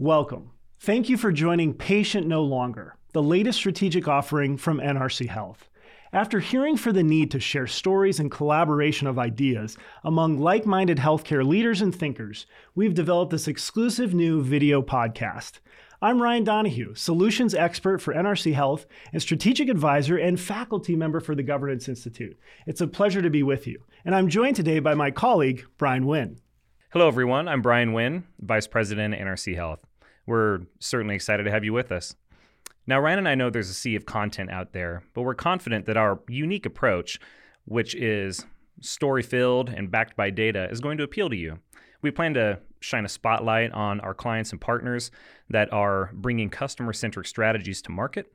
Welcome. Thank you for joining Patient No Longer, the latest strategic offering from NRC Health. After hearing for the need to share stories and collaboration of ideas among like minded healthcare leaders and thinkers, we've developed this exclusive new video podcast. I'm Ryan Donahue, solutions expert for NRC Health and strategic advisor and faculty member for the Governance Institute. It's a pleasure to be with you. And I'm joined today by my colleague, Brian Wynn. Hello, everyone. I'm Brian Wynn, Vice President at NRC Health. We're certainly excited to have you with us. Now, Ryan and I know there's a sea of content out there, but we're confident that our unique approach, which is story filled and backed by data, is going to appeal to you. We plan to shine a spotlight on our clients and partners that are bringing customer centric strategies to market.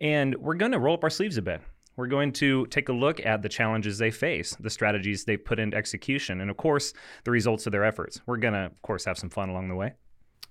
And we're going to roll up our sleeves a bit. We're going to take a look at the challenges they face, the strategies they put into execution, and of course, the results of their efforts. We're going to, of course, have some fun along the way.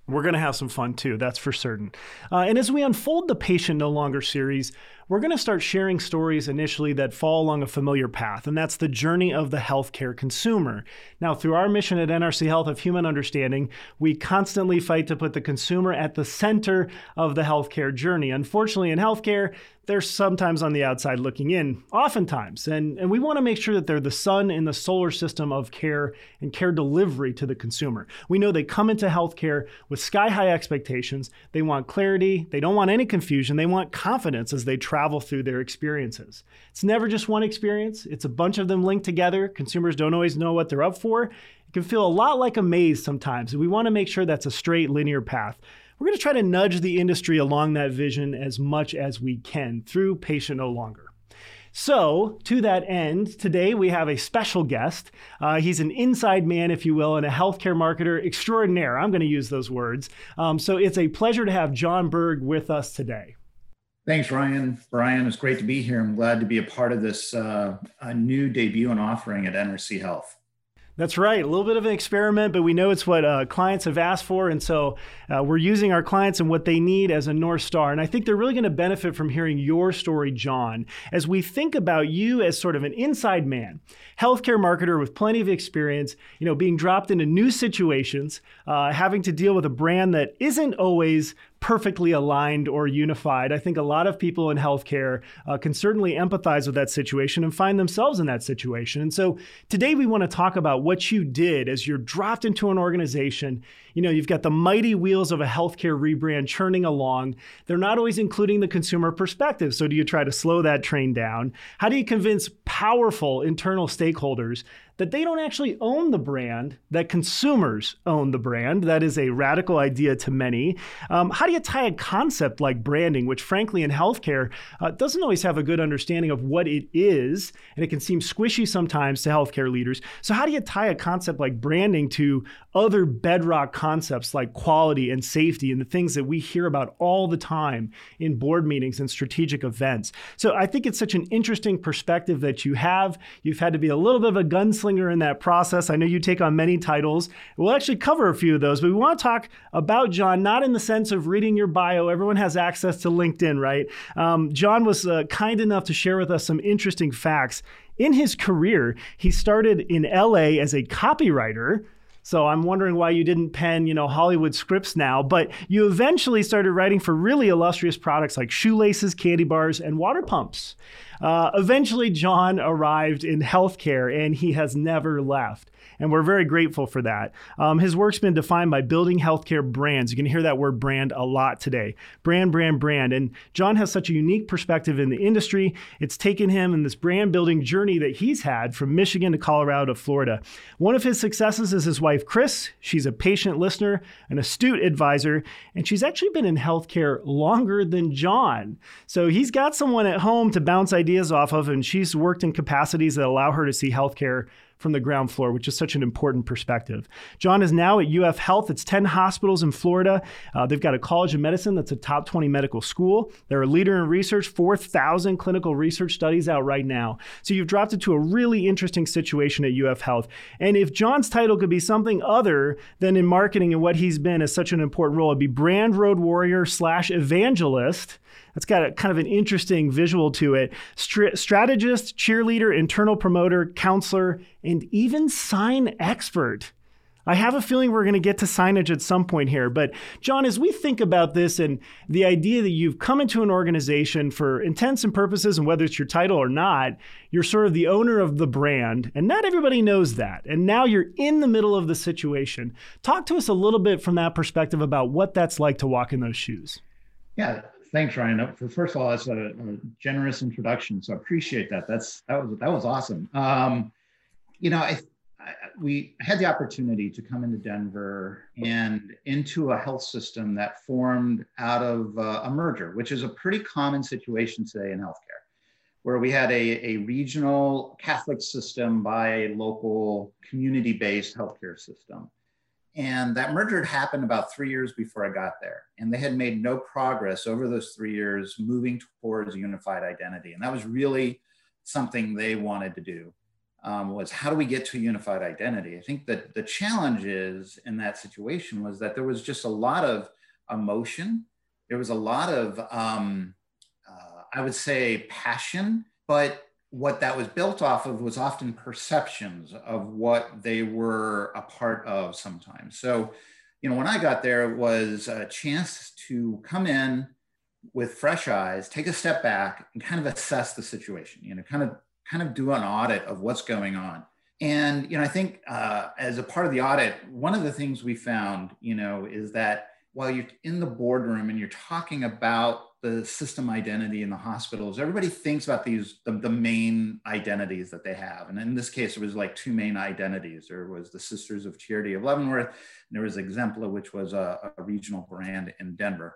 We're going to have some fun too, that's for certain. Uh, and as we unfold the Patient No Longer series, we're going to start sharing stories initially that fall along a familiar path, and that's the journey of the healthcare consumer. Now, through our mission at NRC Health of Human Understanding, we constantly fight to put the consumer at the center of the healthcare journey. Unfortunately, in healthcare, they're sometimes on the outside looking in, oftentimes. And, and we want to make sure that they're the sun in the solar system of care and care delivery to the consumer. We know they come into healthcare with sky high expectations. They want clarity, they don't want any confusion, they want confidence as they travel through their experiences. It's never just one experience, it's a bunch of them linked together. Consumers don't always know what they're up for. It can feel a lot like a maze sometimes. We want to make sure that's a straight linear path. We're going to try to nudge the industry along that vision as much as we can through Patient No Longer. So, to that end, today we have a special guest. Uh, he's an inside man, if you will, and a healthcare marketer extraordinaire. I'm going to use those words. Um, so, it's a pleasure to have John Berg with us today. Thanks, Ryan. Brian, it's great to be here. I'm glad to be a part of this uh, new debut and offering at NRC Health. That's right. A little bit of an experiment, but we know it's what uh, clients have asked for. And so uh, we're using our clients and what they need as a North Star. And I think they're really going to benefit from hearing your story, John, as we think about you as sort of an inside man, healthcare marketer with plenty of experience, you know, being dropped into new situations, uh, having to deal with a brand that isn't always perfectly aligned or unified. I think a lot of people in healthcare uh, can certainly empathize with that situation and find themselves in that situation. And so today we want to talk about what you did as you're dropped into an organization. You know, you've got the mighty wheels of a healthcare rebrand churning along. They're not always including the consumer perspective. So do you try to slow that train down? How do you convince powerful internal stakeholders that they don't actually own the brand, that consumers own the brand. That is a radical idea to many. Um, how do you tie a concept like branding, which frankly in healthcare uh, doesn't always have a good understanding of what it is, and it can seem squishy sometimes to healthcare leaders. So, how do you tie a concept like branding to other bedrock concepts like quality and safety and the things that we hear about all the time in board meetings and strategic events? So, I think it's such an interesting perspective that you have. You've had to be a little bit of a gunslinger gunslinger in that process. I know you take on many titles. We'll actually cover a few of those, but we want to talk about John, not in the sense of reading your bio. Everyone has access to LinkedIn, right? Um, John was uh, kind enough to share with us some interesting facts. In his career, he started in LA as a copywriter. So I'm wondering why you didn't pen, you know, Hollywood scripts now, but you eventually started writing for really illustrious products like shoelaces, candy bars, and water pumps. Uh, eventually, John arrived in healthcare and he has never left and we're very grateful for that. Um, his work's been defined by building healthcare brands. You can hear that word brand a lot today. Brand, brand, brand. And John has such a unique perspective in the industry. It's taken him in this brand building journey that he's had from Michigan to Colorado to Florida. One of his successes is his wife, Chris. She's a patient listener, an astute advisor, and she's actually been in healthcare longer than John. So he's got someone at home to bounce ideas off of, and she's worked in capacities that allow her to see healthcare from the ground floor, which is such an important perspective. John is now at UF Health. It's 10 hospitals in Florida. Uh, they've got a college of medicine that's a top 20 medical school. They're a leader in research, 4,000 clinical research studies out right now. So you've dropped into a really interesting situation at UF Health. And if John's title could be something other than in marketing and what he's been as such an important role, it'd be brand road warrior slash evangelist that's got a kind of an interesting visual to it. strategist, cheerleader, internal promoter, counselor, and even sign expert. I have a feeling we're going to get to signage at some point here. But, John, as we think about this and the idea that you've come into an organization for intents and purposes, and whether it's your title or not, you're sort of the owner of the brand, and not everybody knows that. And now you're in the middle of the situation. Talk to us a little bit from that perspective about what that's like to walk in those shoes. Yeah, thanks, Ryan. First of all, that's a, a generous introduction, so I appreciate that. That's that was that was awesome. Um, you know, I we had the opportunity to come into Denver and into a health system that formed out of uh, a merger, which is a pretty common situation today in healthcare, where we had a, a regional Catholic system by a local community based healthcare system. And that merger had happened about three years before I got there. And they had made no progress over those three years moving towards a unified identity. And that was really something they wanted to do um, was how do we get to a unified identity? I think that the challenge is in that situation was that there was just a lot of emotion. There was a lot of, um, uh, I would say, passion, but what that was built off of was often perceptions of what they were a part of sometimes. So, you know, when I got there, it was a chance to come in with fresh eyes, take a step back, and kind of assess the situation. You know, kind of kind of do an audit of what's going on. And you know, I think uh, as a part of the audit, one of the things we found, you know, is that while you're in the boardroom and you're talking about the system identity in the hospitals, everybody thinks about these the, the main identities that they have. And in this case, it was like two main identities. There was the Sisters of Charity of Leavenworth, and there was Exempla, which was a, a regional brand in Denver.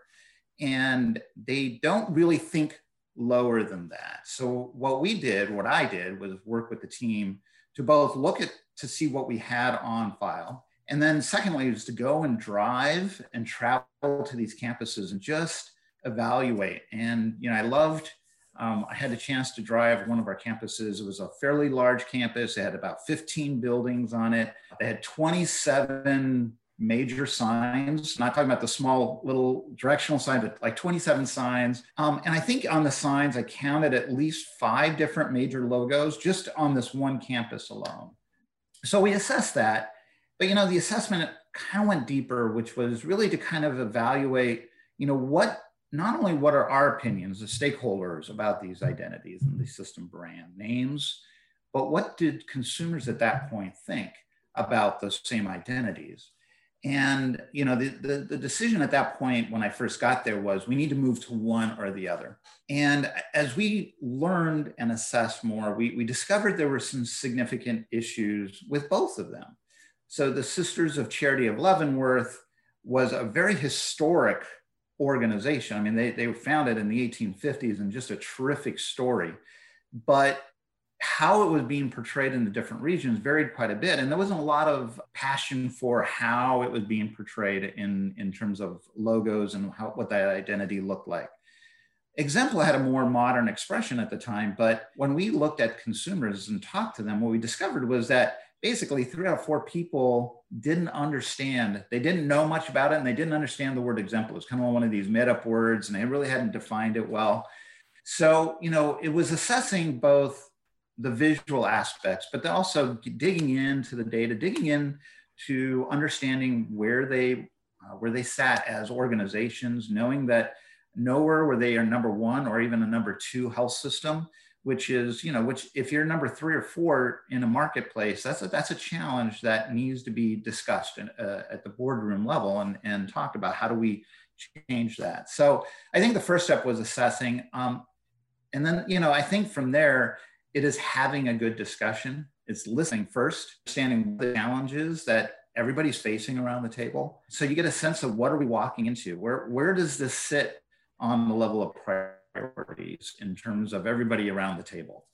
And they don't really think lower than that. So what we did, what I did was work with the team to both look at to see what we had on file. And then secondly was to go and drive and travel to these campuses and just evaluate. And you know, I loved um, I had a chance to drive one of our campuses. It was a fairly large campus. It had about 15 buildings on it. They had 27 major signs, not talking about the small little directional sign, but like 27 signs. Um, and I think on the signs, I counted at least five different major logos just on this one campus alone. So we assessed that. But, you know, the assessment kind of went deeper, which was really to kind of evaluate, you know, what not only what are our opinions, the stakeholders about these identities and the system brand names, but what did consumers at that point think about those same identities? And you know, the, the, the, decision at that point when I first got there was we need to move to one or the other. And as we learned and assessed more, we, we discovered there were some significant issues with both of them. So the Sisters of Charity of Leavenworth was a very historic organization. I mean, they, they were founded in the 1850s and just a terrific story. But how it was being portrayed in the different regions varied quite a bit and there wasn't a lot of passion for how it was being portrayed in in terms of logos and how what that identity looked like. Exempla had a more modern expression at the time but when we looked at consumers and talked to them what we discovered was that basically three out of four people didn't understand they didn't know much about it and they didn't understand the word exempla it was kind of one of these made up words and they really hadn't defined it well. So you know it was assessing both the visual aspects, but then also digging into the data, digging in to understanding where they uh, where they sat as organizations, knowing that nowhere where they are number one or even a number two health system, which is you know which if you're number three or four in a marketplace, that's a, that's a challenge that needs to be discussed in, uh, at the boardroom level and and talked about how do we change that. So I think the first step was assessing. Um, and then, you know, I think from there, it is having a good discussion. It's listening first, understanding the challenges that everybody's facing around the table. So you get a sense of what are we walking into? Where where does this sit on the level of priorities in terms of everybody around the table?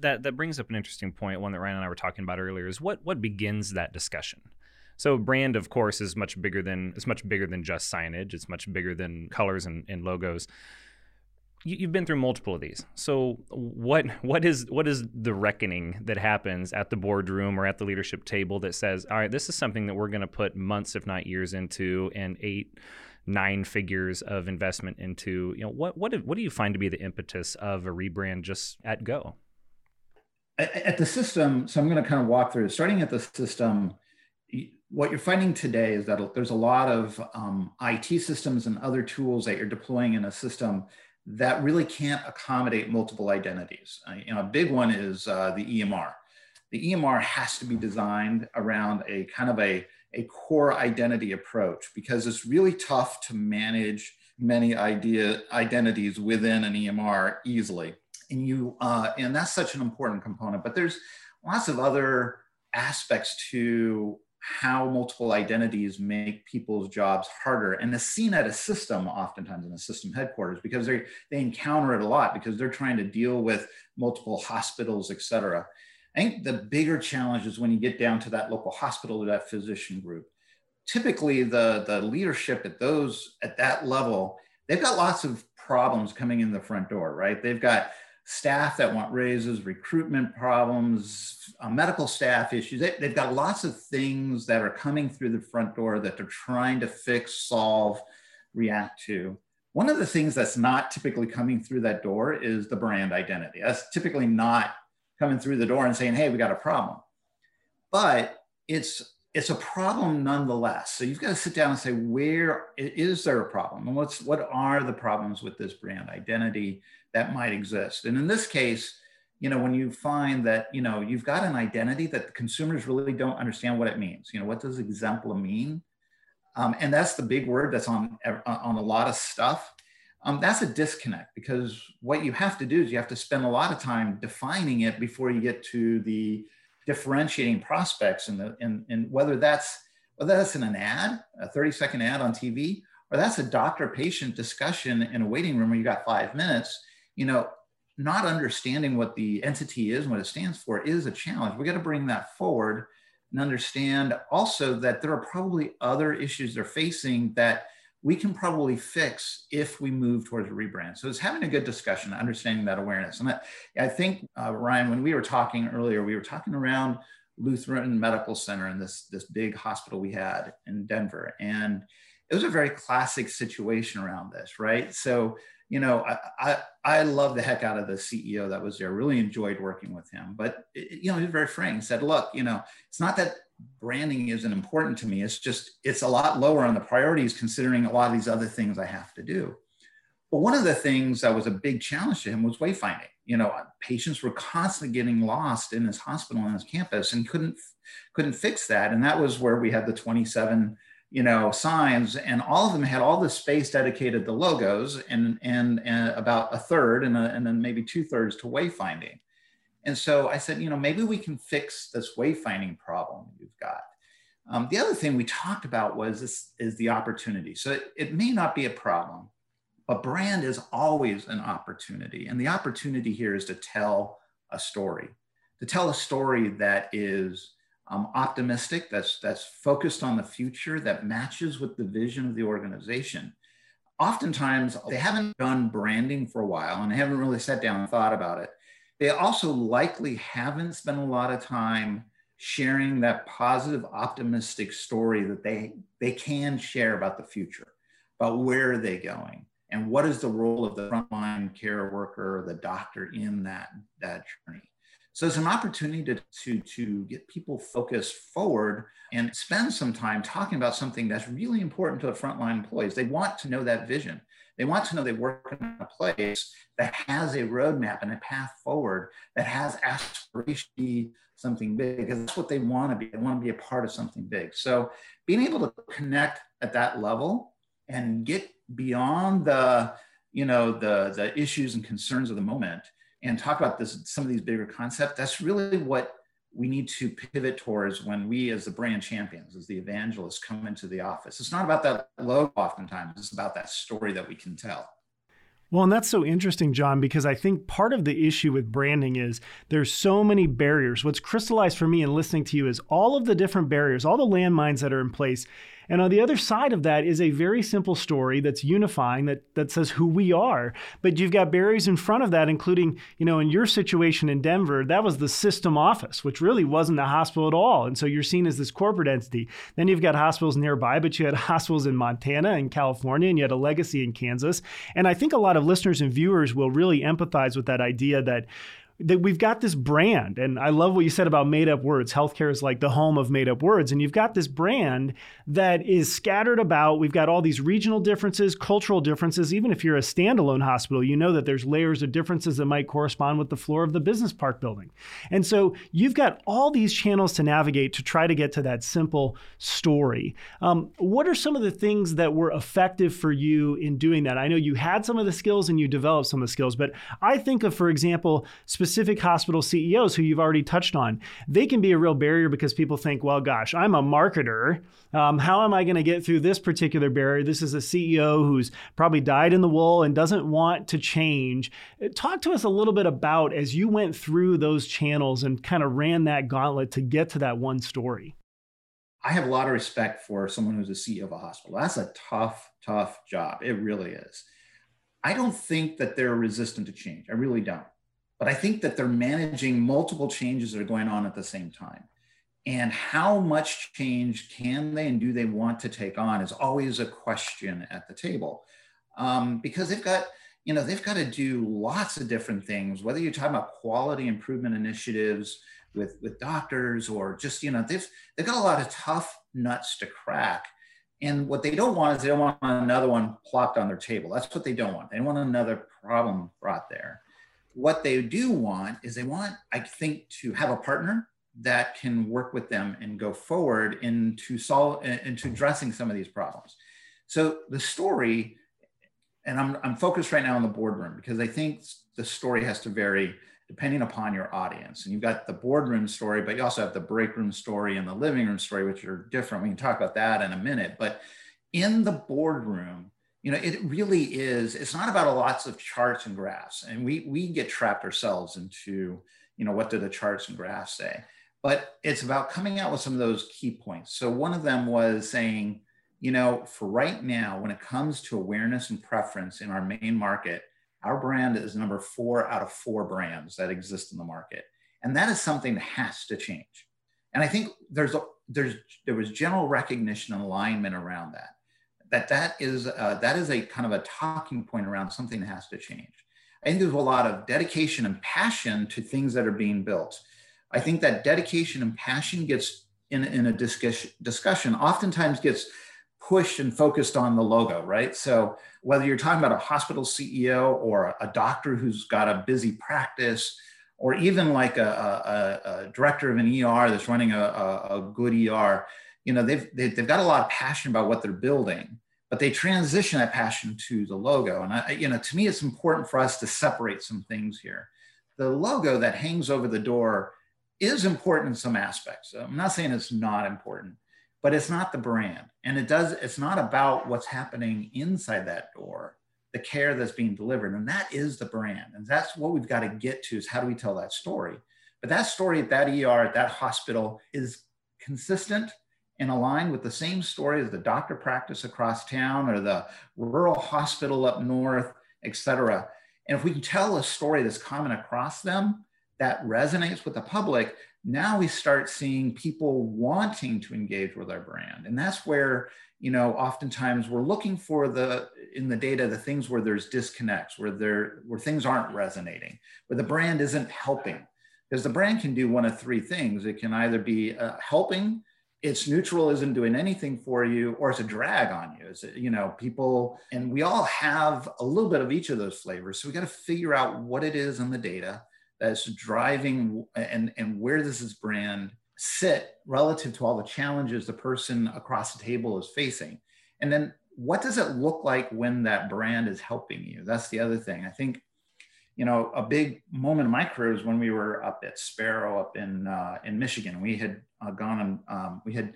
That that brings up an interesting point, one that Ryan and I were talking about earlier, is what what begins that discussion. So brand, of course, is much bigger than it's much bigger than just signage. It's much bigger than colors and, and logos you, have been through multiple of these. So what what is what is the reckoning that happens at the boardroom or at the leadership table that says, all right, this is something that we're going to put months, if not years, into, and eight, nine figures of investment into. You know, what what what do you find to be the impetus of a rebrand just at go? At the system, so I'm going to kind of walk through. Starting at the system, what you're finding today is that there's a lot of um, IT systems and other tools that you're deploying in a system that really can't accommodate multiple identities. Uh, you know, a big one is uh, the EMR. The EMR has to be designed around a kind of a, a core identity approach because it's really tough to manage many idea identities within an EMR easily. And you uh, and that's such an important component. But there's lots of other aspects to how multiple identities make people's jobs harder. And it's seen at a system oftentimes in a system headquarters because they they encounter it a lot because they're trying to deal with multiple hospitals et cetera. I think the bigger challenge is when you get down to that local hospital or that physician group. Typically the the leadership at those at that level they've got lots of problems coming in the front door right? They've got staff that want raises, recruitment problems, uh, medical staff issues. They, they've got lots of things that are coming through the front door that they're trying to fix, solve, react to. One of the things that's not typically coming through that door is the brand identity. That's typically not coming through the door and saying, hey, we got a problem. But it's it's a problem nonetheless. So you've got to sit down and say, where is there a problem? And what's what are the problems with this brand identity? that might exist. And in this case, you know, when you find that, you know, you've got an identity that the consumers really don't understand what it means. You know, what does exempla mean? Um, and that's the big word that's on, on a lot of stuff. Um, that's a disconnect because what you have to do is you have to spend a lot of time defining it before you get to the differentiating prospects and the and, and whether that's whether that's in an ad, a 30 second ad on TV, or that's a doctor patient discussion in a waiting room where you got five minutes you know, not understanding what the entity is and what it stands for is a challenge. We got to bring that forward and understand also that there are probably other issues they're facing that we can probably fix if we move towards a rebrand. So it's having a good discussion, understanding that awareness. And I think, uh, Ryan, when we were talking earlier, we were talking around Lutheran Medical Center and this, this big hospital we had in Denver. And it was a very classic situation around this, right? So you know, I, I, I love the heck out of the CEO that was there. Really enjoyed working with him. But you know, he was very frank. He said, "Look, you know, it's not that branding isn't important to me. It's just it's a lot lower on the priorities considering a lot of these other things I have to do." But one of the things that was a big challenge to him was wayfinding. You know, patients were constantly getting lost in his hospital and his campus and couldn't couldn't fix that. And that was where we had the 27 you know signs and all of them had all the space dedicated to logos and and, and about a third and, a, and then maybe two thirds to wayfinding and so i said you know maybe we can fix this wayfinding problem you've got um, the other thing we talked about was this is the opportunity so it, it may not be a problem but brand is always an opportunity and the opportunity here is to tell a story to tell a story that is um, optimistic, that's, that's focused on the future, that matches with the vision of the organization. Oftentimes, they haven't done branding for a while and they haven't really sat down and thought about it. They also likely haven't spent a lot of time sharing that positive, optimistic story that they, they can share about the future, about where are they going, and what is the role of the frontline care worker or the doctor in that, that journey. So it's an opportunity to, to, to get people focused forward and spend some time talking about something that's really important to the frontline employees. They want to know that vision. They want to know they work in a place that has a roadmap and a path forward, that has aspiration something big, because that's what they want to be. They want to be a part of something big. So being able to connect at that level and get beyond the, you know, the, the issues and concerns of the moment and talk about this some of these bigger concepts that's really what we need to pivot towards when we as the brand champions as the evangelists come into the office it's not about that logo oftentimes it's about that story that we can tell well, and that's so interesting, John, because I think part of the issue with branding is there's so many barriers. What's crystallized for me in listening to you is all of the different barriers, all the landmines that are in place. And on the other side of that is a very simple story that's unifying that that says who we are. But you've got barriers in front of that, including, you know, in your situation in Denver, that was the system office, which really wasn't a hospital at all. And so you're seen as this corporate entity. Then you've got hospitals nearby, but you had hospitals in Montana and California, and you had a legacy in Kansas. And I think a lot of listeners and viewers will really empathize with that idea that that we've got this brand and i love what you said about made up words. Healthcare is like the home of made up words and you've got this brand that is scattered about. We've got all these regional differences cultural differences. Even if you're a standalone hospital you know that there's layers of differences that might correspond with the floor of the business park building. And so you've got all these channels to navigate to try to get to that simple story. Um, what are some of the things that were effective for you in doing that? I know you had some of the skills and you developed some of the skills but i think of for example specific hospital CEOs who you've already touched on, they can be a real barrier because people think, well, gosh, I'm a marketer. Um, how am I going to get through this particular barrier? This is a CEO who's probably dyed in the wool and doesn't want to change. Talk to us a little bit about as you went through those channels and kind of ran that gauntlet to get to that one story. I have a lot of respect for someone who's a CEO of a hospital. That's a tough, tough job. It really is. I don't think that they're resistant to change. I really don't. But I think that they're managing multiple changes that are going on at the same time. And how much change can they and do they want to take on is always a question at the table. Um, because they've got, you know, they've got to do lots of different things, whether you're talking about quality improvement initiatives with, with doctors or just, you know, they've, they've got a lot of tough nuts to crack. And what they don't want is they don't want another one plopped on their table. That's what they don't want. They don't want another problem brought there what they do want is they want, I think, to have a partner that can work with them and go forward into solve uh, into addressing some of these problems. So the story, and I'm, I'm focused right now on the boardroom because I think the story has to vary depending upon your audience. And you've got the boardroom story, but you also have the break room story and the living room story, which are different. We can talk about that in a minute. But in the boardroom, you know, it really is, it's not about lots of charts and graphs. And we, we get trapped ourselves into, you know, what do the charts and graphs say? But it's about coming out with some of those key points. So one of them was saying, you know, for right now, when it comes to awareness and preference in our main market, our brand is number four out of four brands that exist in the market. And that is something that has to change. And I think there's a, there's there was general recognition and alignment around that that that is uh, that is a kind of a talking point around something that has to change. I think there's a lot of dedication and passion to things that are being built. I think that dedication and passion gets in, in a discussion, discussion oftentimes gets pushed and focused on the logo, right? So whether you're talking about a hospital CEO or a doctor who's got a busy practice, or even like a, a, a director of an ER that's running a, a, good ER, you know they've they've got a lot of passion about what they're building but they transition that passion to the logo. And I, you know to me it's important for us to separate some things here. The logo that hangs over the door is important in some aspects. I'm not saying it's not important but it's not the brand. And it does it's not about what's happening inside that door the care that's being delivered. And that is the brand. And that's what we've got to get to is how do we tell that story? But that story at that er at that hospital is consistent and align with the same story as the doctor practice across town or the rural hospital up north, et cetera. And if we can tell a story that's common across them that resonates with the public, now we start seeing people wanting to engage with our brand. And that's where, you know, oftentimes we're looking for the in the data the things where there's disconnects, where there where things aren't resonating, where the brand isn't helping. Because the brand can do one of three things. It can either be uh, helping it's neutral isn't doing anything for you or it's a drag on you. It's you know people and we all have a little bit of each of those flavors. So we got to figure out what it is in the data that's driving and and where does this brand sit relative to all the challenges the person across the table is facing? And then what does it look like when that brand is helping you? That's the other thing. I think you know, a big moment in my career was when we were up at Sparrow up in uh, in Michigan. We had uh, gone and um, we had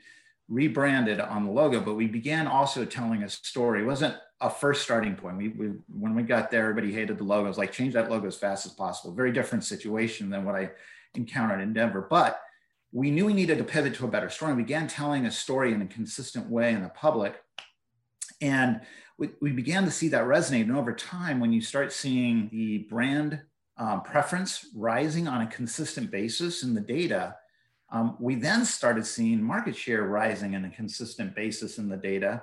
rebranded on the logo, but we began also telling a story. It wasn't a first starting point. We, we when we got there, everybody hated the logo. It was like change that logo as fast as possible. Very different situation than what I encountered in Denver, but we knew we needed to pivot to a better story. We began telling a story in a consistent way in the public, and we, we began to see that resonate. And over time, when you start seeing the brand um, preference rising on a consistent basis in the data, um, we then started seeing market share rising on a consistent basis in the data.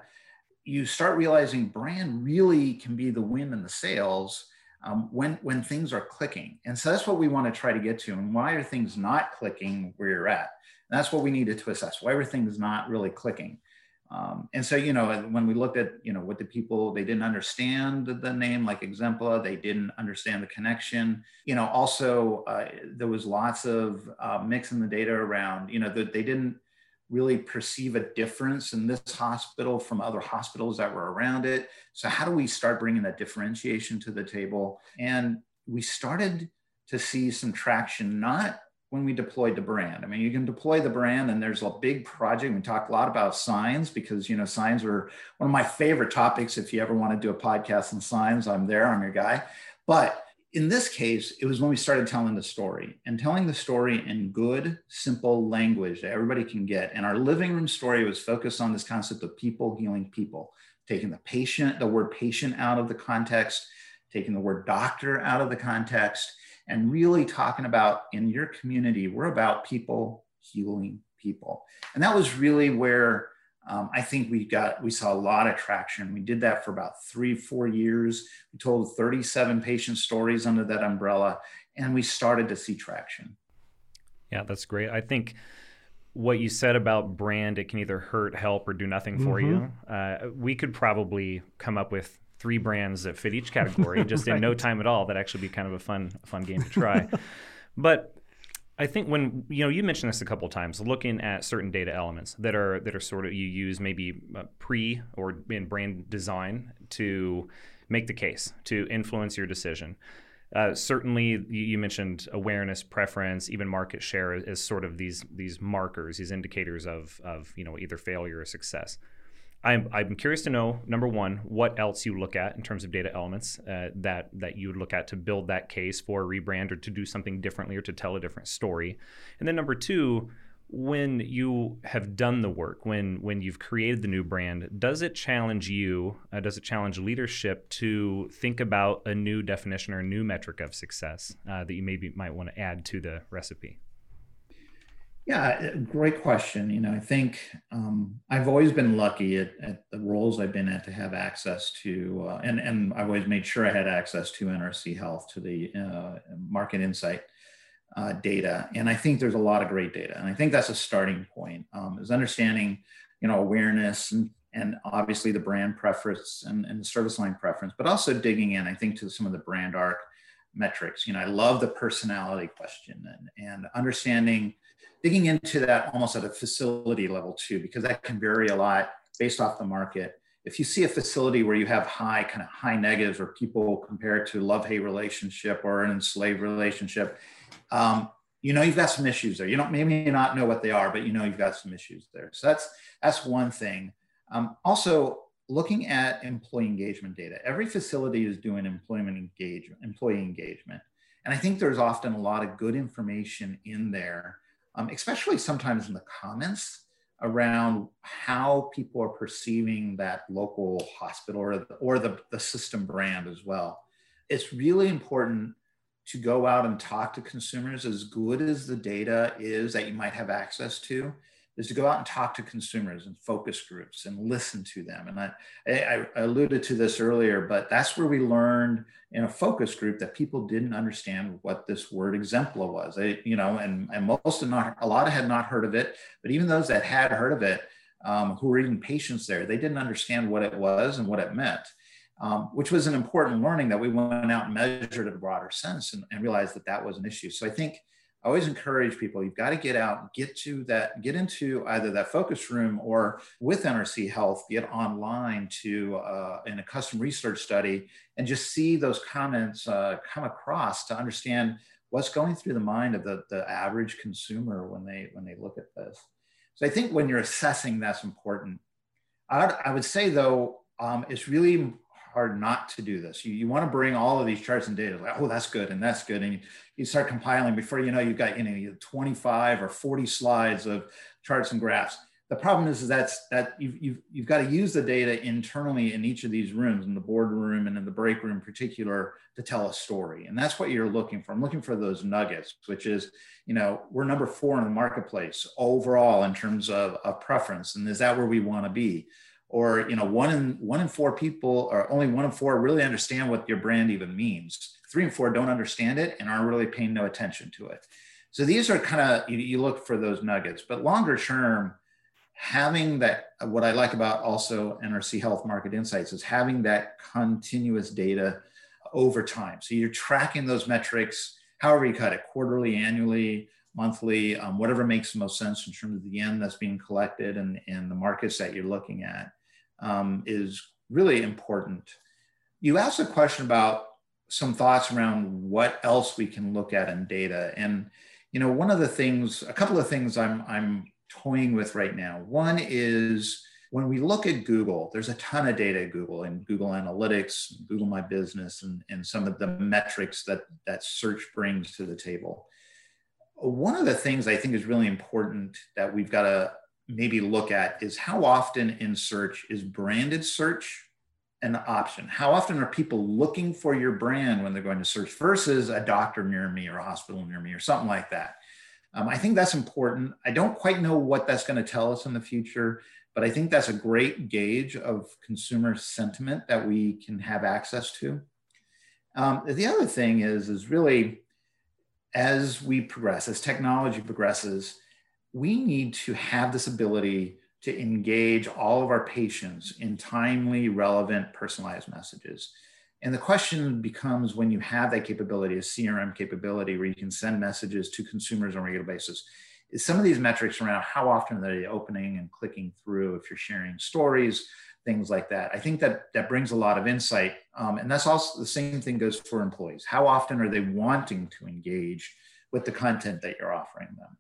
You start realizing brand really can be the win in the sales um, when when things are clicking. And so that's what we want to try to get to. And why are things not clicking where you're at? And that's what we needed to assess. Why everything things not really clicking. Um, and so, you know, when we looked at, you know, what the people, they didn't understand the name like Exempla, they didn't understand the connection. You know, also uh, there was lots of uh, mixing the data around, you know, that they didn't really perceive a difference in this hospital from other hospitals that were around it. So, how do we start bringing that differentiation to the table? And we started to see some traction, not when we deployed the brand. I mean, you can deploy the brand, and there's a big project. We talk a lot about signs because, you know, signs are one of my favorite topics. If you ever want to do a podcast on signs, I'm there, I'm your guy. But in this case, it was when we started telling the story and telling the story in good, simple language that everybody can get. And our living room story was focused on this concept of people healing people, taking the patient, the word patient out of the context, taking the word doctor out of the context, and really talking about in your community, we're about people healing people. And that was really where um, I think we got we saw a lot of traction. We did that for about three, four years. We told 37 patient stories under that umbrella, and we started to see traction. Yeah, that's great. I think what you said about brand, it can either hurt, help, or do nothing for mm-hmm. you. Uh, we could probably come up with three brands that fit each category just right. in no time at all. That actually be kind of a fun, fun game to try. but I think when you know you mentioned this a couple times, looking at certain data elements that are that are sort of you use maybe uh, pre or in brand design to make the case to influence your decision. Uh, certainly, you, mentioned awareness, preference, even market share as sort of these these markers, these indicators of of you know either failure or success. I'm, I'm curious to know number one what else you look at in terms of data elements uh, that that you would look at to build that case for a rebrand or to do something differently or to tell a different story. And then number two when you have done the work when when you've created the new brand does it challenge you uh, does it challenge leadership to think about a new definition or a new metric of success uh, that you maybe might want to add to the recipe yeah, great question. You know, I think um, I've always been lucky at, at, the roles I've been at to have access to, uh, and and I've always made sure I had access to NRC Health to the uh, market insight uh, data. And I think there's a lot of great data, and I think that's a starting point. Um, is understanding, you know, awareness and and obviously the brand preference and, and the service line preference, but also digging in, I think, to some of the brand arc metrics. You know, I love the personality question and, and understanding digging into that almost at a facility level too, because that can vary a lot based off the market. If you see a facility where you have high kind of high negatives or people compared to love hate relationship or an enslaved relationship, um, you know you've got some issues there. You don't maybe not know what they are, but you know you've got some issues there. So that's that's one thing. Um, also, looking at employee engagement data. Every facility is doing employment engagement, employee engagement, and I think there's often a lot of good information in there um, especially sometimes in the comments around how people are perceiving that local hospital or, or the, the system brand as well. It's really important to go out and talk to consumers as good as the data is that you might have access to is to go out and talk to consumers and focus groups and listen to them. And I, I, alluded to this earlier, but that's where we learned in a focus group that people didn't understand what this word exempla was. You know, and, and most of not, a lot of had not heard of it, but even those that had heard of it, um, who were even patients there, they didn't understand what it was and what it meant. Um, which was an important learning that we went out and measured in a broader sense and, and realized that that was an issue. So I think I always encourage people, you've got to get out, get to that, get into either that focus room or with NRC Health, get online to uh, in a custom research study and just see those comments uh, come across to understand what's going through the mind of the, the average consumer when they when they look at this. So I think when you're assessing, that's important. I I would say though, um, it's really hard not to do this. You, you want to bring all of these charts and data, like, oh, that's good and that's good. And you, you start compiling before you know you've got you know 25 or 40 slides of charts and graphs. The problem is, is that's that you've, you've, you've got to use the data internally in each of these rooms, in the boardroom and in the break room in particular, to tell a story. And that's what you're looking for. I'm looking for those nuggets, which is, you know, we're number four in the marketplace overall in terms of, of preference. And is that where we want to be? Or you know one in one in four people or only one in four really understand what your brand even means. Three and four don't understand it and aren't really paying no attention to it. So these are kind of you, you look for those nuggets. But longer term having that what i like about also nrc health market insights is having that continuous data over time. So you're tracking those metrics however you cut it quarterly annually monthly, um, whatever makes the most sense in terms of the end that's being collected and, and the markets that you're looking at um, is really important. You asked a question about some thoughts around what else we can look at in data. And, you know, one of the things, a couple of things I'm, I'm toying with right now. One is when we look at Google, there's a ton of data at Google and Google Analytics, Google My Business, and, and some of the metrics that, that search brings to the table one of the things I think is really important that we've got to maybe look at is how often in search is branded search an option? How often are people looking for your brand when they're going to search versus a doctor near me or a hospital near me or something like that? Um, I think that's important. I don't quite know what that's going to tell us in the future, but I think that's a great gauge of consumer sentiment that we can have access to. Um, the other thing is, is really as we progress, as technology progresses, we need to have this ability to engage all of our patients in timely, relevant, personalized messages. And the question becomes when you have that capability, a CRM capability where you can send messages to consumers on a regular basis, is some of these metrics around how often they're they opening and clicking through, if you're sharing stories, things like that. I think that that brings a lot of insight. Um, and that's also the same thing goes for employees. How often are they wanting to engage with the content that you're offering them?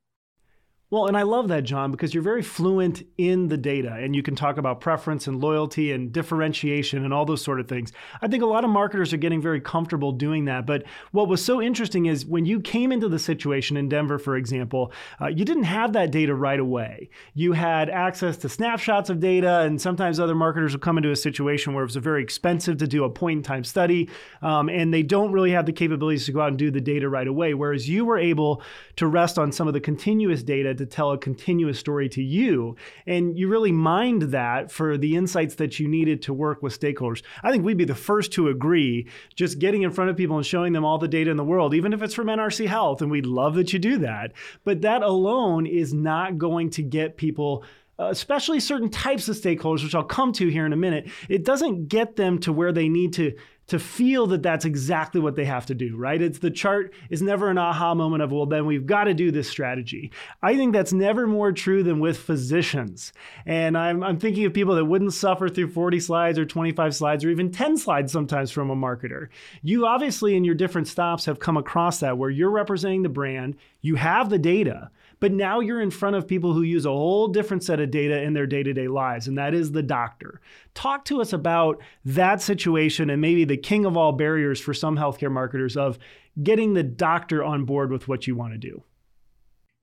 Well, and I love that, John, because you're very fluent in the data and you can talk about preference and loyalty and differentiation and all those sort of things. I think a lot of marketers are getting very comfortable doing that. But what was so interesting is when you came into the situation in Denver, for example, uh, you didn't have that data right away. You had access to snapshots of data, and sometimes other marketers will come into a situation where it was very expensive to do a point in time study um, and they don't really have the capabilities to go out and do the data right away. Whereas you were able to rest on some of the continuous data to tell a continuous story to you. And you really mined that for the insights that you needed to work with stakeholders. I think we'd be the first to agree just getting in front of people and showing them all the data in the world, even if it's from NRC Health, and we'd love that you do that. But that alone is not going to get people especially certain types of stakeholders, which I'll come to here in a minute, it doesn't get them to where they need to to feel that that's exactly what they have to do, right? It's the chart is never an aha moment of, well, then we've got to do this strategy. I think that's never more true than with physicians. And I'm, I'm thinking of people that wouldn't suffer through 40 slides or 25 slides or even 10 slides sometimes from a marketer. You obviously, in your different stops, have come across that where you're representing the brand, you have the data, but now you're in front of people who use a whole different set of data in their day to day lives, and that is the doctor. Talk to us about that situation and maybe the king of all barriers for some healthcare marketers of getting the doctor on board with what you want to do.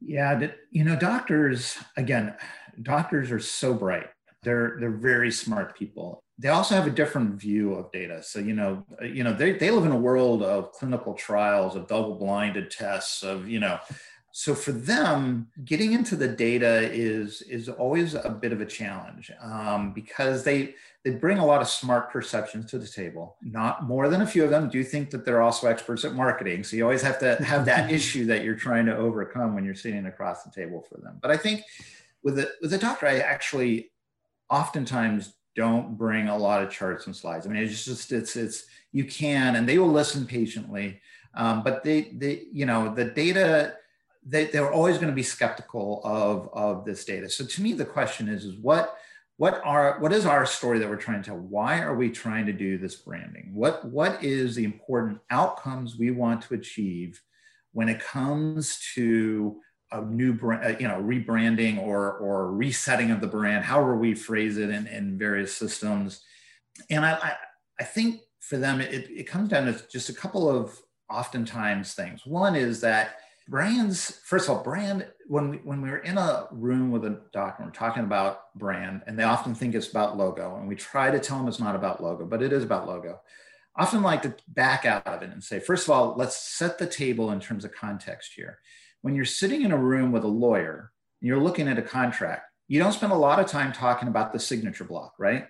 Yeah, you know, doctors, again, doctors are so bright. They're, they're very smart people they also have a different view of data. So, you know, you know, they, they live in a world of clinical trials, of double blinded tests, of, you know, so for them getting into the data is is always a bit of a challenge um, because they they bring a lot of smart perceptions to the table. Not more than a few of them do think that they're also experts at marketing. So you always have to have that issue that you're trying to overcome when you're sitting across the table for them. But i think with a with a doctor i actually oftentimes don't bring a lot of charts and slides. I mean it's just it's it's you can and they will listen patiently um, but they they you know the data they, they're always going to be skeptical of, of this data. So to me, the question is, is what, what are what is our story that we're trying to tell? Why are we trying to do this branding? What, what is the important outcomes we want to achieve when it comes to a new brand, uh, you know, rebranding or, or resetting of the brand, however we phrase it in, in various systems. And I, I, I think for them, it, it comes down to just a couple of oftentimes things. One is that brands first of all brand when we, when we're in a room with a doctor we're talking about brand and they often think it's about logo and we try to tell them it's not about logo but it is about logo often like to back out of it and say first of all let's set the table in terms of context here when you're sitting in a room with a lawyer and you're looking at a contract you don't spend a lot of time talking about the signature block, right?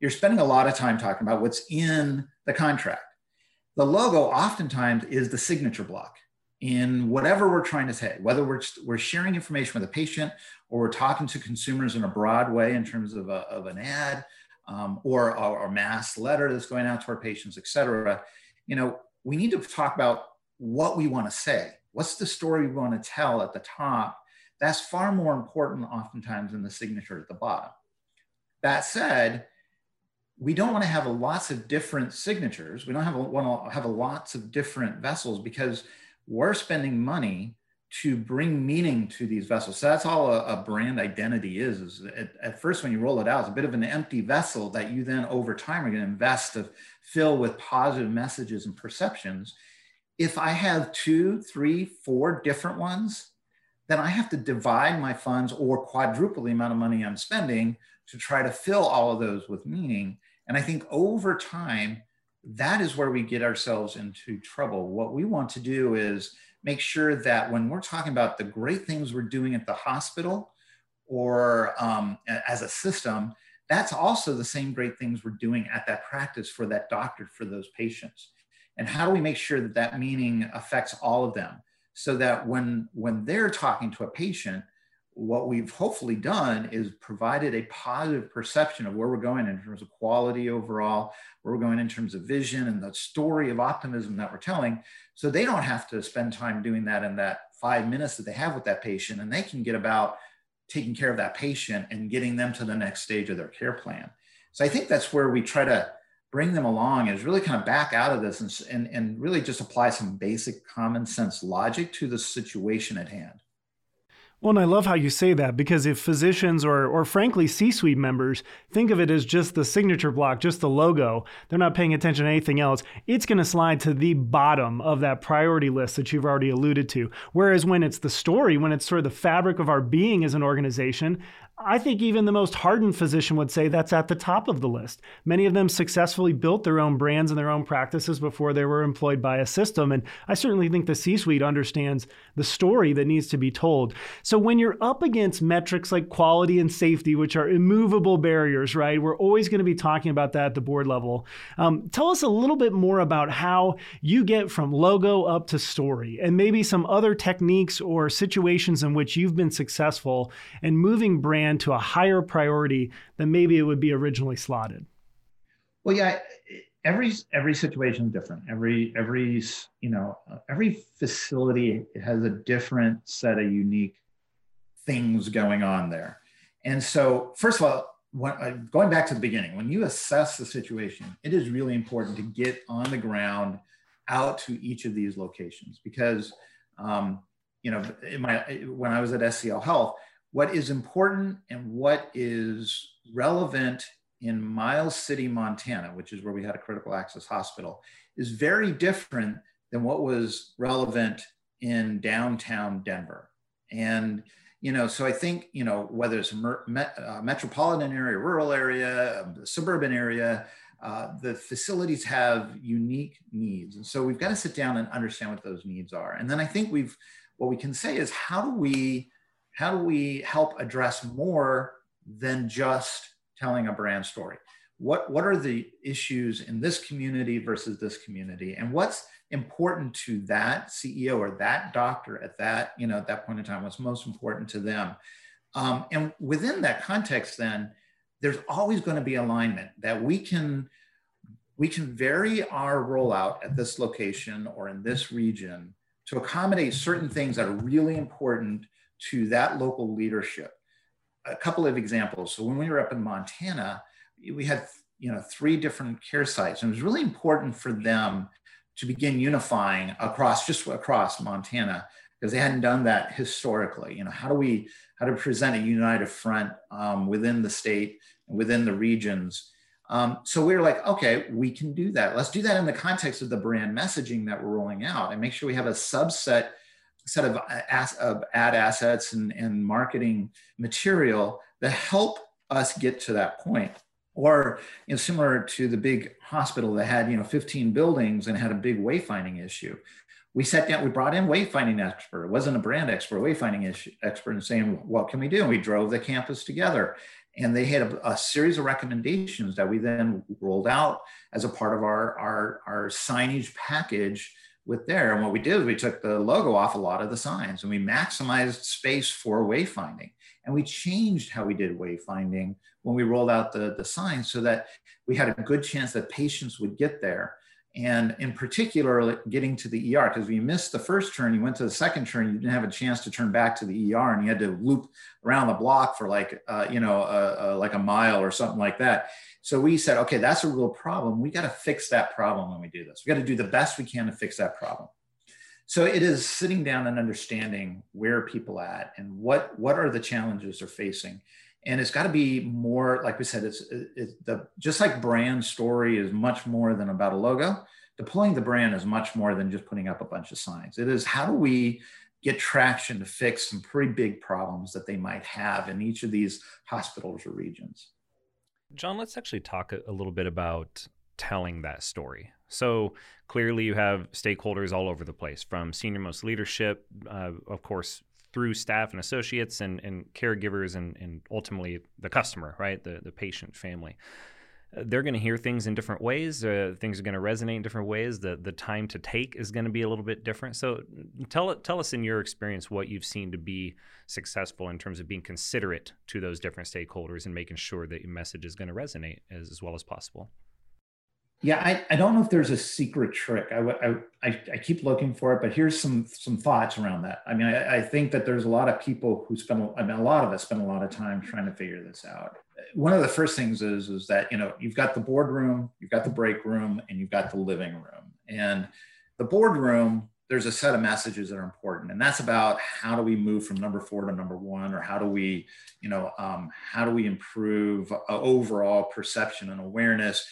You're spending a lot of time talking about what's in the contract. The logo oftentimes is the signature block in whatever we're trying to say, whether we're, we're sharing information with a patient or we're talking to consumers in a broad way in terms of, a, of an ad um, or a mass letter that's going out to our patients, et cetera. You know, we need to talk about what we want to say. What's the story we want to tell at the top? That's far more important oftentimes than the signature at the bottom. That said, we don't want to have lots of different signatures. We don't have want to have lots of different vessels because we're spending money to bring meaning to these vessels. So that's all a, a brand identity is. Is at, at, first when you roll it out, it's a bit of an empty vessel that you then over time are going to invest to fill with positive messages and perceptions. If I have two, three, four different ones, then I have to divide my funds or quadruple the amount of money I'm spending to try to fill all of those with meaning. And I think over time, that is where we get ourselves into trouble. What we want to do is make sure that when we're talking about the great things we're doing at the hospital or um, as a system, that's also the same great things we're doing at that practice for that doctor, for those patients. And how do we make sure that that meaning affects all of them so that when, when they're talking to a patient, what we've hopefully done is provided a positive perception of where we're going in terms of quality overall, where we're going in terms of vision and the story of optimism that we're telling. So they don't have to spend time doing that in that five minutes that they have with that patient, and they can get about taking care of that patient and getting them to the next stage of their care plan. So I think that's where we try to bring them along is really kind of back out of this and, and, and really just apply some basic common sense logic to the situation at hand. Well, and I love how you say that because if physicians or, or frankly, C suite members think of it as just the signature block, just the logo, they're not paying attention to anything else, it's going to slide to the bottom of that priority list that you've already alluded to. Whereas when it's the story, when it's sort of the fabric of our being as an organization, I think even the most hardened physician would say that's at the top of the list. Many of them successfully built their own brands and their own practices before they were employed by a system. And I certainly think the C suite understands the story that needs to be told. So when you're up against metrics like quality and safety, which are immovable barriers, right? We're always going to be talking about that at the board level. Um, tell us a little bit more about how you get from logo up to story and maybe some other techniques or situations in which you've been successful and moving brands brand to a higher priority than maybe it would be originally slotted? Well, yeah, every every situation is different. Every every you know every facility has a different set of unique things going on there. And so, first of all, when, uh, going back to the beginning, when you assess the situation, it is really important to get on the ground out to each of these locations because, um, you know, my, when I was at SCL Health, what is important and what is relevant in Miles City, Montana, which is where we had a critical access hospital, is very different than what was relevant in downtown Denver. And, you know, so I think, you know, whether it's a met, uh, metropolitan area, rural area, um, suburban area, uh, the facilities have unique needs. And so we've got to sit down and understand what those needs are. And then I think we've, what we can say is how do we how do we help address more than just telling a brand story? What, what are the issues in this community versus this community? And what's important to that CEO or that doctor at that, you know, at that point in time? What's most important to them? Um, and within that context, then there's always going to be alignment that we can we can vary our rollout at this location or in this region to accommodate certain things that are really important to that local leadership. A couple of examples. So when we were up in Montana, we had you know three different care sites, and it was really important for them to begin unifying across just across Montana because they hadn't done that historically. You know, how do we how to present a united front um, within the state and within the regions? Um, so we were like, okay, we can do that. Let's do that in the context of the brand messaging that we're rolling out, and make sure we have a subset set of, uh, of ad assets and, and marketing material that help us get to that point or you know, similar to the big hospital that had you know 15 buildings and had a big wayfinding issue we sat down, we brought in wayfinding expert. It wasn't a brand expert, wayfinding issue, expert, and saying, what can we do? And we drove the campus together. And they had a, a, series of recommendations that we then rolled out as a part of our, our, our signage package with there. And what we did is we took the logo off a lot of the signs and we maximized space for wayfinding. And we changed how we did wayfinding when we rolled out the, the signs so that we had a good chance that patients would get there and in particular getting to the ER because we missed the first turn, you went to the second turn, you didn't have a chance to turn back to the ER, and you had to loop around the block for like uh, you know uh, uh, like a mile or something like that. So we said, okay, that's a real problem. We got to fix that problem when we do this. We got to do the best we can to fix that problem. So it is sitting down and understanding where people at and what what are the challenges they're facing and it's got to be more like we said it's, it's the just like brand story is much more than about a logo deploying the brand is much more than just putting up a bunch of signs. It is how do we get traction to fix some pretty big problems that they might have in each of these hospitals or regions. John let's actually talk a little bit about telling that story. So clearly you have stakeholders all over the place from senior most leadership uh, of course through staff and associates and, and caregivers and, and ultimately the customer, right? The, the patient family. Uh, they're going to hear things in different ways. Uh, things are going to resonate in different ways. The, the time to take is going to be a little bit different. So tell, tell us in your experience what you've seen to be successful in terms of being considerate to those different stakeholders and making sure that your message is going to resonate as, as well as possible. Yeah, I, I don't know if there's a secret trick. I, I, I keep looking for it, but here's some some thoughts around that. I mean, I, I think that there's a lot of people who spend, I mean, a lot of us spend a lot of time trying to figure this out. One of the first things is is that you know you've got the boardroom, you've got the break room, and you've got the living room. And the boardroom, there's a set of messages that are important, and that's about how do we move from number four to number one, or how do we, you know, um, how do we improve uh, overall perception and awareness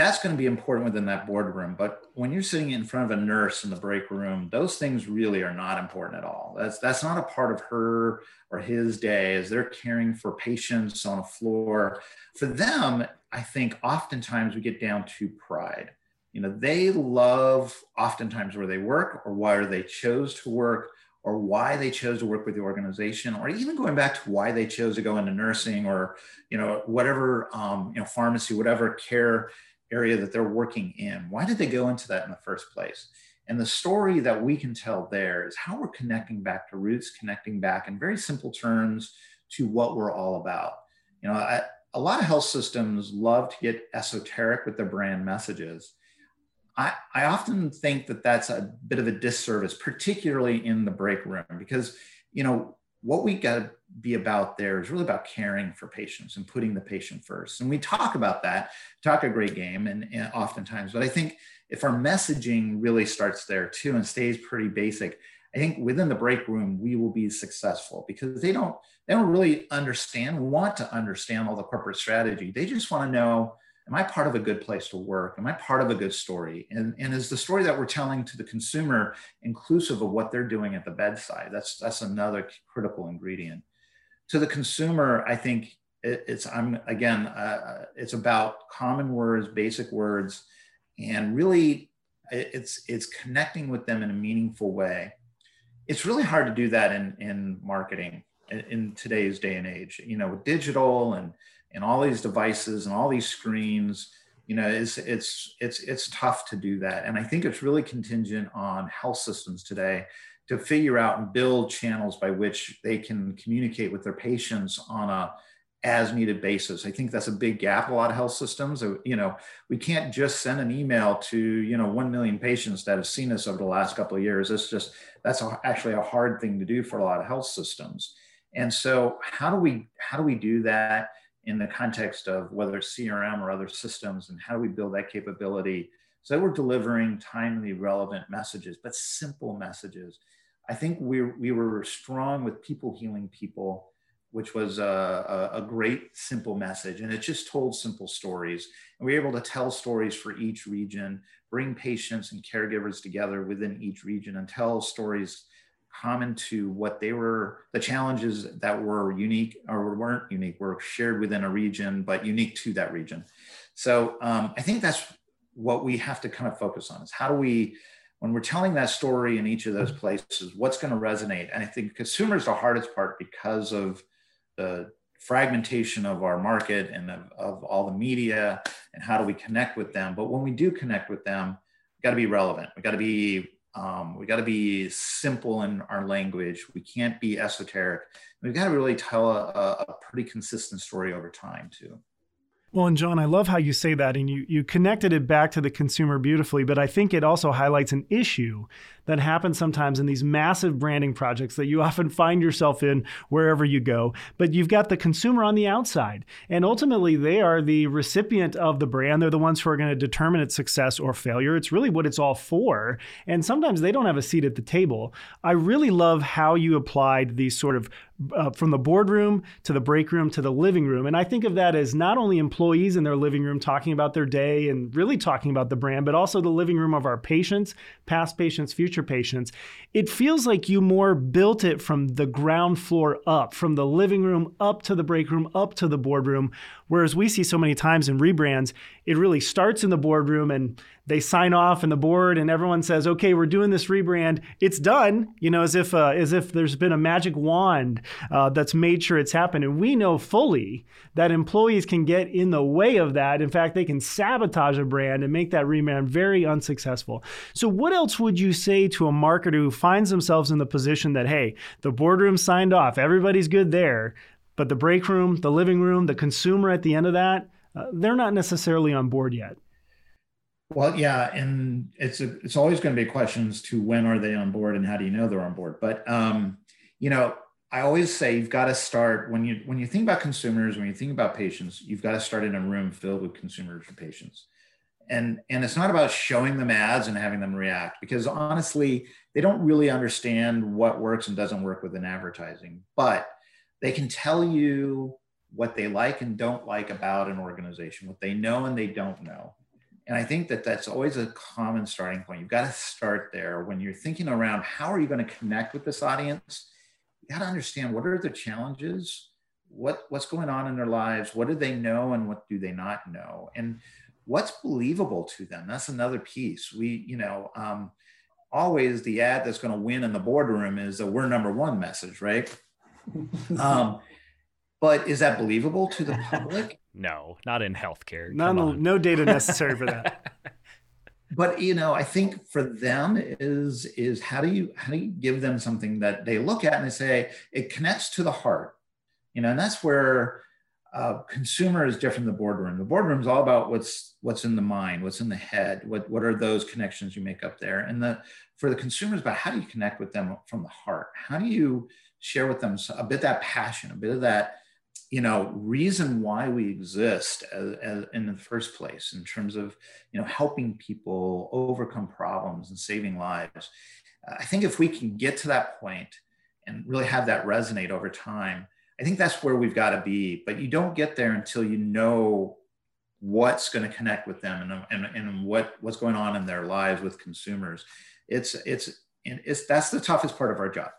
that's going to be important within that boardroom. But when you're sitting in front of a nurse in the break room, those things really are not important at all. That's that's not a part of her or his day as they're caring for patients on a floor. For them, I think oftentimes we get down to pride. You know, they love oftentimes where they work or where they chose to work or why they chose to work with the organization or even going back to why they chose to go into nursing or you know whatever um, you know pharmacy whatever care area that they're working in. Why did they go into that in the first place? And the story that we can tell there is how we're connecting back to roots, connecting back in very simple terms to what we're all about. You know, I, a lot of health systems love to get esoteric with their brand messages. I, I often think that that's a bit of a disservice, particularly in the break room, because you know what we got to be about there is really about caring for patients and putting the patient first. And we talk about that, talk a great game, and, and, oftentimes, but I think if our messaging really starts there too and stays pretty basic, I think within the break room we will be successful because they don't they don't really understand, want to understand all the corporate strategy. They just want to know am I part of a good place to work? Am I part of a good story? And, and is the story that we're telling to the consumer inclusive of what they're doing at the bedside? That's, that's another critical ingredient. To the consumer, I think it, it's, I'm again, uh, it's about common words, basic words, and really it's, it's connecting with them in a meaningful way. It's really hard to do that in, in marketing in, in today's day and age, you know, with digital and and all these devices and all these screens you know it's it's it's it's tough to do that. And i think it's really contingent on health systems today to figure out and build channels by which they can communicate with their patients on a as needed basis. I think that's a big gap a lot of health systems. You know we can't just send an email to you know 1 million patients that have seen us over the last couple of years. It's just that's actually a hard thing to do for a lot of health systems. And so how do we how do we do that in the context of whether it's CRM or other systems, and how do we build that capability so that we're delivering timely, relevant messages, but simple messages. I think we, we were strong with people healing people, which was a, a, great, simple message. And it just told simple stories. And we were able to tell stories for each region, bring patients and caregivers together within each region, and tell stories common to what they were the challenges that were unique or weren't unique were shared within a region but unique to that region so um, i think that's what we have to kind of focus on is how do we when we're telling that story in each of those places, what's going to resonate? And I think consumers the hardest part because of the fragmentation of our market and of, of all the media and how do we connect with them. But when we do connect with them, got to be relevant. We got to be um, we got to be simple in our language. We can't be esoteric. We've got to really tell a, a pretty consistent story over time too. Well, and John, I love how you say that, and you you connected it back to the consumer beautifully. But I think it also highlights an issue that happens sometimes in these massive branding projects that you often find yourself in wherever you go. But you've got the consumer on the outside, and ultimately they are the recipient of the brand. They're the ones who are going to determine its success or failure. It's really what it's all for, and sometimes they don't have a seat at the table. I really love how you applied these sort of uh, from the boardroom to the break room to the living room. And I think of that as not only employees in their living room talking about their day and really talking about the brand, but also the living room of our patients, past patients, future patients. It feels like you more built it from the ground floor up, from the living room up to the break room, up to the boardroom. Whereas we see so many times in rebrands, it really starts in the boardroom and they sign off and the board and everyone says, "Okay, we're doing this rebrand. It's done." You know, as if uh, as if there's been a magic wand uh, that's made sure it's happened. And we know fully that employees can get in the way of that. In fact, they can sabotage a brand and make that rebrand very unsuccessful. So, what else would you say to a marketer who finds themselves in the position that, hey, the boardroom signed off, everybody's good there, but the break room, the living room, the consumer at the end of that, uh, they're not necessarily on board yet. Well, yeah, and it's a, it's always going to be questions to when are they on board and how do you know they're on board. But um, you know, I always say you've got to start when you when you think about consumers, when you think about patients, you've got to start in a room filled with consumers and patients. And and it's not about showing them ads and having them react because honestly, they don't really understand what works and doesn't work within advertising, but they can tell you what they like and don't like about an organization, what they know and they don't know. And I think that that's always a common starting point. You've got to start there when you're thinking around how are you going to connect with this audience? You got to understand what are the challenges, what what's going on in their lives, what do they know and what do they not know, and what's believable to them. That's another piece. We, you know, um, always the ad that's going to win in the boardroom is a "we're number one" message, right? um, but is that believable to the public? no, not in healthcare. No, no, no data necessary for that. but you know, I think for them is is how do you how do you give them something that they look at and they say it connects to the heart, you know, and that's where uh, consumer is different than the boardroom. The boardroom is all about what's what's in the mind, what's in the head, what what are those connections you make up there, and the for the consumers about how do you connect with them from the heart? How do you share with them a bit that passion, a bit of that you know reason why we exist as, as, in the first place in terms of you know helping people overcome problems and saving lives. I think if we can get to that point and really have that resonate over time i think that's where we've got to be. But you don't get there until you know what's going to connect with them and, and, and what what's going on in their lives with consumers. It's it's and it's that's the toughest part of our job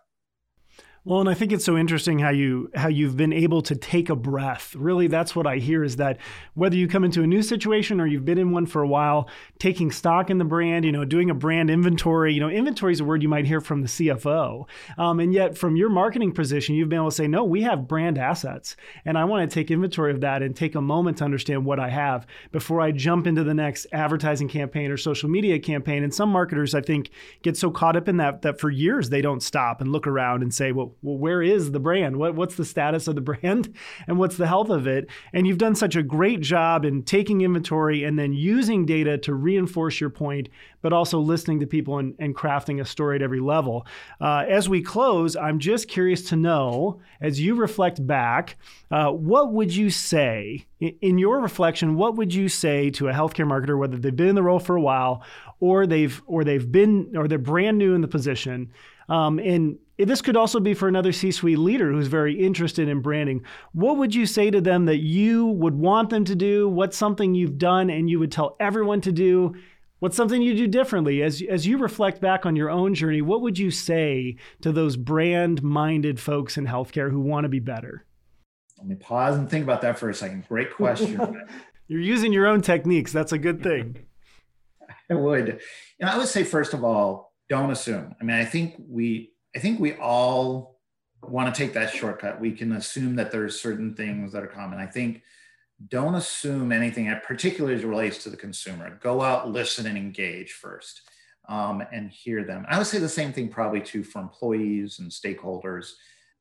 well, and I think it's so interesting how you how you've been able to take a breath. Really, that's what I hear is that whether you come into a new situation or you've been in one for a while, taking stock in the brand, you know, doing a brand inventory. You know, inventory is a word you might hear from the CFO, um, and yet from your marketing position, you've been able to say, no, we have brand assets, and I want to take inventory of that and take a moment to understand what I have before I jump into the next advertising campaign or social media campaign. And some marketers, I think, get so caught up in that that for years they don't stop and look around and say, well well, where is the brand? What, what's the status of the brand and what's the health of it? And you've done such a great job in taking inventory and then using data to reinforce your point, but also listening to people and, and crafting a story at every level. Uh, as we close, I'm just curious to know, as you reflect back, uh, what would you say in your reflection? What would you say to a healthcare marketer, whether they've been in the role for a while or they've or they've been or they're brand new in the position? Um, and this could also be for another C suite leader who's very interested in branding. What would you say to them that you would want them to do? What's something you've done and you would tell everyone to do? What's something you do differently? As, as you reflect back on your own journey, what would you say to those brand minded folks in healthcare who want to be better? Let me pause and think about that for a second. Great question. You're using your own techniques. That's a good thing. I would. And I would say, first of all, don't assume. I mean, I think we, I think we all want to take that shortcut. We can assume that there's certain things that are common. I think don't assume anything, particularly as it relates to the consumer. Go out, listen, and engage first, um, and hear them. I would say the same thing probably too for employees and stakeholders.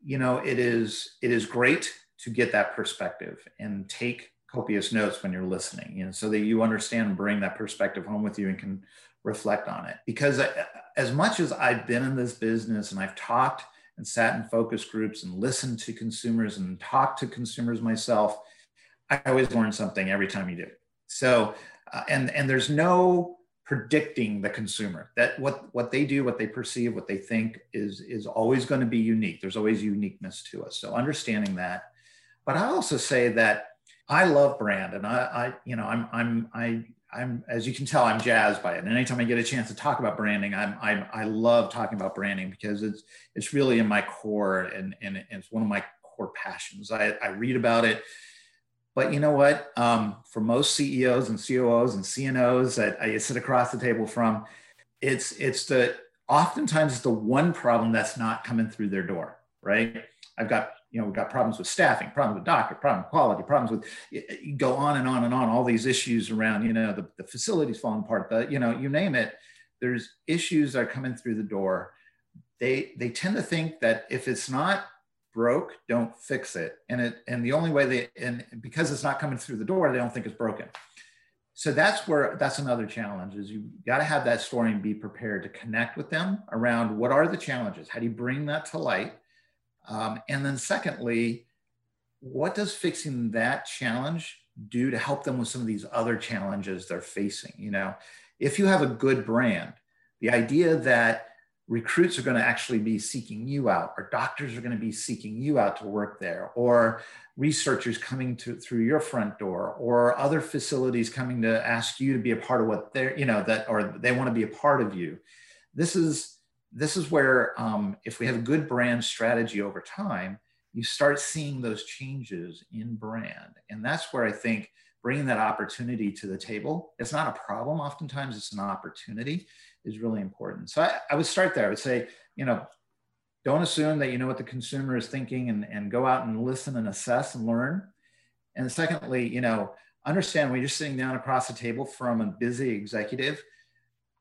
You know, it is it is great to get that perspective and take copious notes when you're listening, you know, so that you understand and bring that perspective home with you and can reflect on it. Because as much as I've been in this business and I've talked and sat in focus groups and listened to consumers and talked to consumers myself, I always learn something every time you do. So, uh, and and there's no predicting the consumer that what what they do what they perceive what they think is is always going to be unique there's always uniqueness to us so understanding that but I also say that I love brand, and I, I you know, I'm, I'm, I, I'm, as you can tell, I'm jazzed by it. And anytime I get a chance to talk about branding, I'm, I'm I love talking about branding because it's, it's really in my core, and, and it's one of my core passions. I, I read about it. But you know what? Um, for most CEOs and COOs and CNOs that I sit across the table from, it's it's the oftentimes it's the one problem that's not coming through their door, right? I've got you know, we've got problems with staffing, problems with doctor, problem quality, problems with go on and on and on, all these issues around, you know, the, the facilities falling apart, the, you know, you name it, there's issues that are coming through the door. They they tend to think that if it's not broke, don't fix it. And it and the only way they and because it's not coming through the door, they don't think it's broken. So that's where that's another challenge is you got to have that story and be prepared to connect with them around what are the challenges? How do you bring that to light? Um, and then, secondly, what does fixing that challenge do to help them with some of these other challenges they're facing? You know, if you have a good brand, the idea that recruits are going to actually be seeking you out, or doctors are going to be seeking you out to work there, or researchers coming to through your front door, or other facilities coming to ask you to be a part of what they're, you know, that or they want to be a part of you. This is this is where um, if we have a good brand strategy over time you start seeing those changes in brand. And that's where i think bringing that opportunity to the table it's not a problem oftentimes it's an opportunity is really important. So i, I would start there. I would say you know don't assume that you know what the consumer is thinking and, and go out and listen and assess and learn. And secondly you know understand when you're sitting down across the table from a busy executive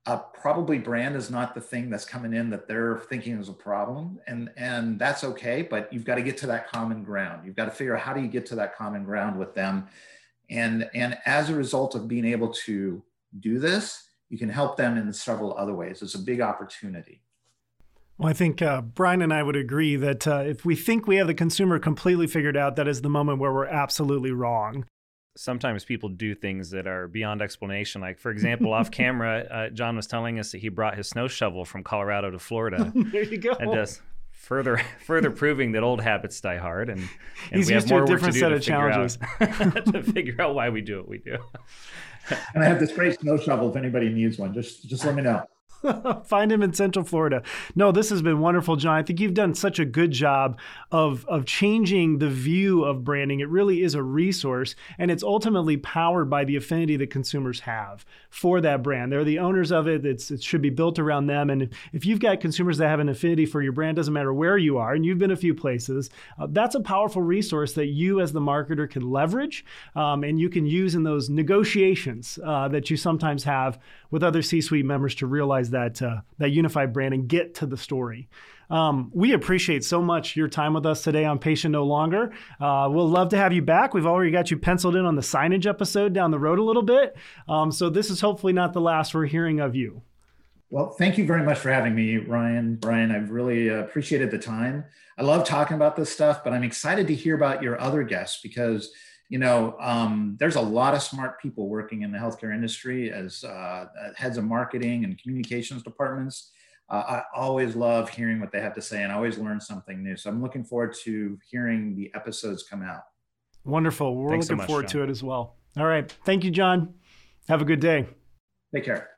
uh, probably brand is not the thing that's coming in that they're thinking is a problem and and that's okay but you've got to get to that common ground. You've got to figure out how do you get to that common ground with them. And and as a result of being able to do this you can help them in several other ways. It's a big opportunity. Well, I think uh, Brian and I would agree that uh, if we think we have the consumer completely figured out, that is the moment where we're absolutely wrong sometimes people do things that are beyond explanation. Like, for example, off camera, uh, John was telling us that he brought his snow shovel from Colorado to Florida. there you go. And just further further proving that old habits die hard, and, and He's we have more to work to do to of challenges. out, to figure out why we do what we do. and I have this great snow shovel. If anybody needs one, just just let me know. Find him in Central Florida. No, this has been wonderful, John. I think you've done such a good job of, of changing the view of branding. It really is a resource, and it's ultimately powered by the affinity that consumers have for that brand. They're the owners of it. It's, it should be built around them. And if you've got consumers that have an affinity for your brand, doesn't matter where you are, and you've been a few places, uh, that's a powerful resource that you as the marketer can leverage um, and you can use in those negotiations uh, that you sometimes have with other C-suite members to realize that uh, that unified brand and get to the story. Um, we appreciate so much your time with us today on Patient No Longer. Uh, we'll love to have you back. We've already got you penciled in on the signage episode down the road a little bit. Um, so this is hopefully not the last we're hearing of you. Well, thank you very much for having me, Ryan. Brian, I've really uh, appreciated the time. I love talking about this stuff, but I'm excited to hear about your other guests because you know, um, there's a lot of smart people working in the healthcare industry as uh, heads of marketing and communications departments. Uh, I always love hearing what they have to say and I always learn something new. So I'm looking forward to hearing the episodes come out. Wonderful. We're Thanks looking so much, forward John. to it as well. All right. Thank you, John. Have a good day. Take care.